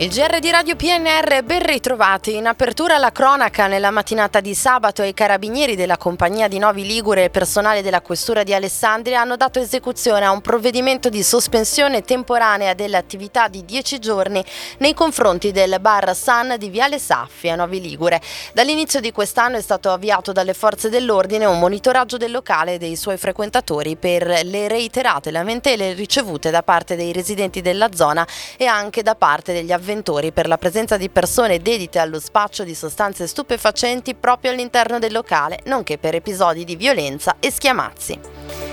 Il GR di Radio PNR ben ritrovati. In apertura la cronaca nella mattinata di sabato i carabinieri della compagnia di Novi Ligure e personale della questura di Alessandria hanno dato esecuzione a un provvedimento di sospensione temporanea delle attività di 10 giorni nei confronti del bar San di Viale Saffi a Novi Ligure. Dall'inizio di quest'anno è stato avviato dalle forze dell'ordine un monitoraggio del locale e dei suoi frequentatori per le reiterate lamentele ricevute da parte dei residenti della zona e anche da parte degli avventori avventori per la presenza di persone dedite allo spaccio di sostanze stupefacenti proprio all'interno del locale, nonché per episodi di violenza e schiamazzi.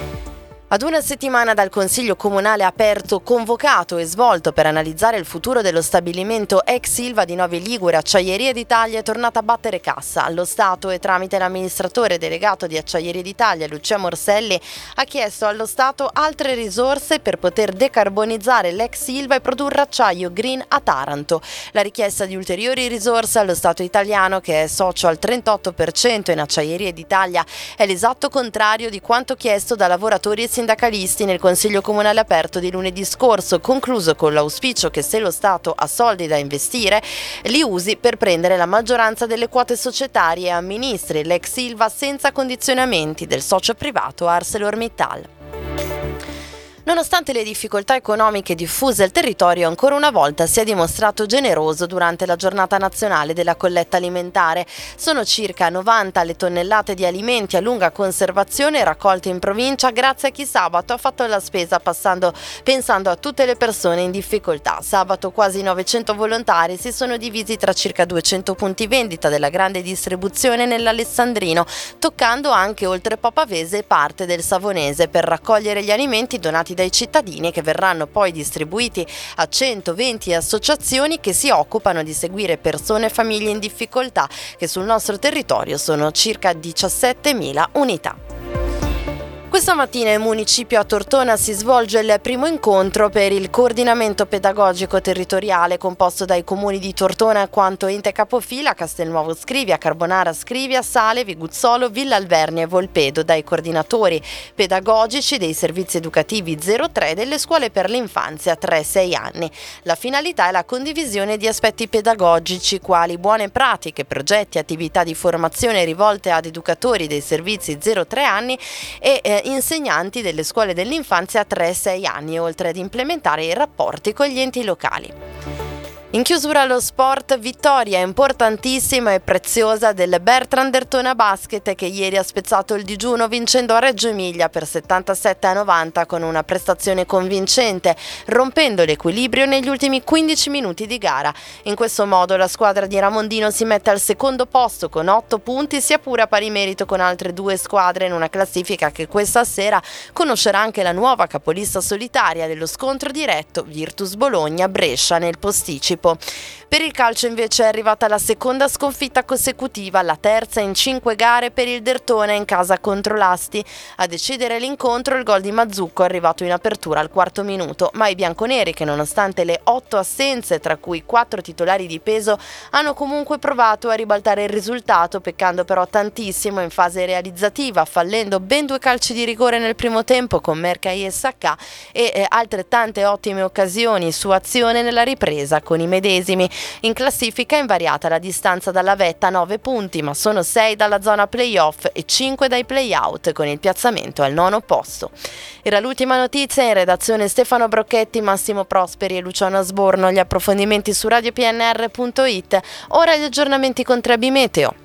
Ad una settimana dal Consiglio Comunale aperto, convocato e svolto per analizzare il futuro dello stabilimento ex Silva di Nove Ligure, Acciaierie d'Italia è tornata a battere cassa. Allo Stato e tramite l'amministratore delegato di Acciaierie d'Italia, Lucia Morselli, ha chiesto allo Stato altre risorse per poter decarbonizzare l'ex Silva e produrre acciaio green a Taranto. La richiesta di ulteriori risorse allo Stato italiano, che è socio al 38% in Acciaierie d'Italia, è l'esatto contrario di quanto chiesto da lavoratori e sindacalisti nel Consiglio Comunale aperto di lunedì scorso, concluso con l'auspicio che se lo Stato ha soldi da investire, li usi per prendere la maggioranza delle quote societarie e amministri l'ex Silva senza condizionamenti del socio privato ArcelorMittal. Nonostante le difficoltà economiche diffuse, il territorio ancora una volta si è dimostrato generoso durante la giornata nazionale della colletta alimentare. Sono circa 90 le tonnellate di alimenti a lunga conservazione raccolte in provincia grazie a chi sabato ha fatto la spesa passando, pensando a tutte le persone in difficoltà. Sabato quasi 900 volontari si sono divisi tra circa 200 punti vendita della grande distribuzione nell'Alessandrino, toccando anche oltre Papavese parte del Savonese per raccogliere gli alimenti donati dai cittadini che verranno poi distribuiti a 120 associazioni che si occupano di seguire persone e famiglie in difficoltà che sul nostro territorio sono circa 17.000 unità. Questa mattina in municipio a Tortona si svolge il primo incontro per il coordinamento pedagogico territoriale composto dai comuni di Tortona quanto ente capofila, Castelnuovo Scrivia, Carbonara Scrivia, Sale, Viguzzolo, Villa Alvernia e Volpedo, dai coordinatori pedagogici dei servizi educativi 03 delle scuole per l'infanzia 3-6 anni. La finalità è la condivisione di aspetti pedagogici quali buone pratiche, progetti, attività di formazione rivolte ad educatori dei servizi 0-3 anni e eh, insegnanti delle scuole dell'infanzia 3-6 anni, oltre ad implementare i rapporti con gli enti locali. In chiusura allo sport, vittoria importantissima e preziosa del Bertrand Dertona Basket che ieri ha spezzato il digiuno vincendo a Reggio Emilia per 77 a 90 con una prestazione convincente, rompendo l'equilibrio negli ultimi 15 minuti di gara. In questo modo la squadra di Ramondino si mette al secondo posto con 8 punti, sia pure a pari merito con altre due squadre in una classifica che questa sera conoscerà anche la nuova capolista solitaria dello scontro diretto Virtus Bologna-Brescia nel posticipo campo. Per il calcio invece è arrivata la seconda sconfitta consecutiva, la terza in cinque gare per il Dertona in casa contro l'Asti. A decidere l'incontro il gol di Mazzucco è arrivato in apertura al quarto minuto, ma i bianconeri che nonostante le otto assenze, tra cui quattro titolari di peso, hanno comunque provato a ribaltare il risultato, peccando però tantissimo in fase realizzativa, fallendo ben due calci di rigore nel primo tempo con Mercai e Sacca e eh, altrettante ottime occasioni su azione nella ripresa con i medesimi. In classifica è invariata la distanza dalla vetta 9 punti, ma sono 6 dalla zona playoff e 5 dai playout con il piazzamento al nono posto. Era l'ultima notizia in redazione Stefano Brocchetti, Massimo Prosperi e Luciano Asborno. Gli approfondimenti su radiopnr.it. Ora gli aggiornamenti con Trebi Meteo.